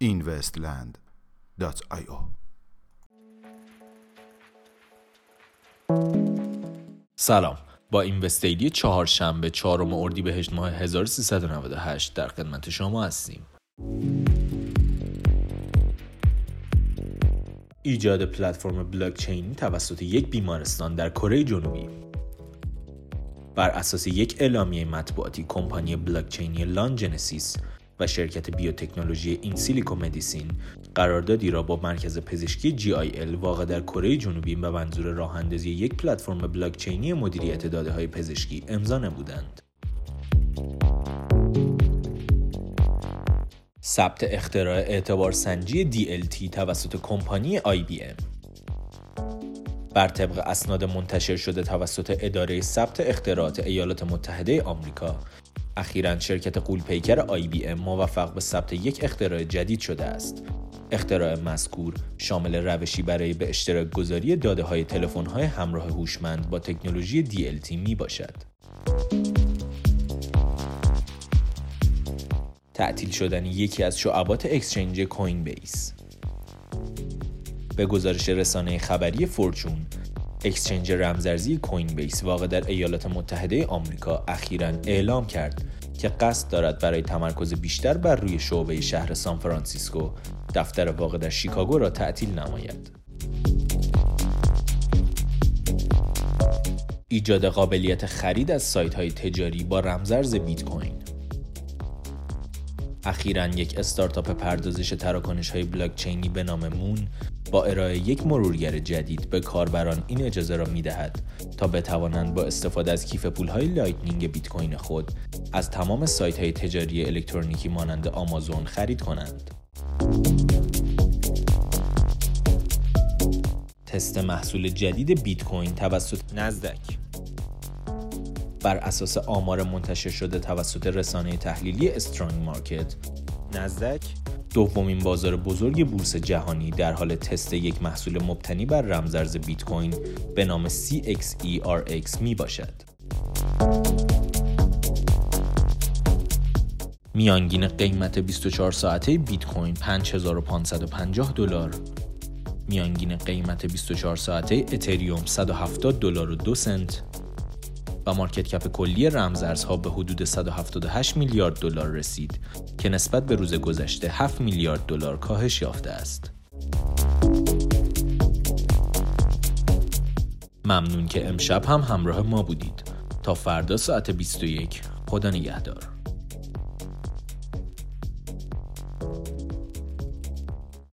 investland.io سلام. با این وستیدی چهارشنبه چهارم اردیبهشت ماه 1398 در خدمت شما هستیم. ایجاد پلتفرم بلاکچینی توسط یک بیمارستان در کره جنوبی بر اساس یک اعلامیه مطبوعاتی کمپانی بلاکچینی لانجنسیس و شرکت بیوتکنولوژی این سیلیکو مدیسین قراردادی را با مرکز پزشکی GIL واقع در کره جنوبی به منظور راه یک پلتفرم بلاکچینی مدیریت داده های پزشکی امضا نمودند. ثبت اختراع اعتبار سنجی DLT توسط کمپانی IBM بر طبق اسناد منتشر شده توسط اداره ثبت اختراعات ایالات متحده آمریکا اخیرا شرکت غول‌پیکر IBM موفق به ثبت یک اختراع جدید شده است اختراع مذکور شامل روشی برای به اشتراک گذاری داده های تلفن های همراه هوشمند با تکنولوژی DLT می باشد. تعطیل شدن یکی از شعبات exchange Coinbase به گزارش رسانه خبری Fortune exchange رمزارزی Coinbase واقع در ایالات متحده آمریکا اخیرا اعلام کرد که قصد دارد برای تمرکز بیشتر بر روی شعبه شهر سان فرانسیسکو دفتر واقع در شیکاگو را تعطیل نماید. ایجاد قابلیت خرید از سایت های تجاری با رمزرز بیت کوین اخیرا یک استارتاپ پردازش تراکنش های بلاکچینی به نام مون با ارائه یک مرورگر جدید به کاربران این اجازه را می دهد تا بتوانند با استفاده از کیف پول های Lightning بیت کوین خود از تمام سایت های تجاری الکترونیکی مانند آمازون خرید کنند. تست محصول جدید بیت کوین توسط نزدک بر اساس آمار منتشر شده توسط رسانه تحلیلی Strong Market Nasdaq. دومین بازار بزرگ بورس جهانی در حال تست یک محصول مبتنی بر رمزارز بیت کوین به نام CXERX می باشد. میانگین قیمت 24 ساعته بیت کوین 5550 دلار. میانگین قیمت 24 ساعته اتریوم 170 دلار و 2 سنت. و مارکت کپ کلی رمزارزها به حدود 178 میلیارد دلار رسید که نسبت به روز گذشته 7 میلیارد دلار کاهش یافته است. ممنون که امشب هم همراه ما بودید. تا فردا ساعت 21 خدا نگهدار.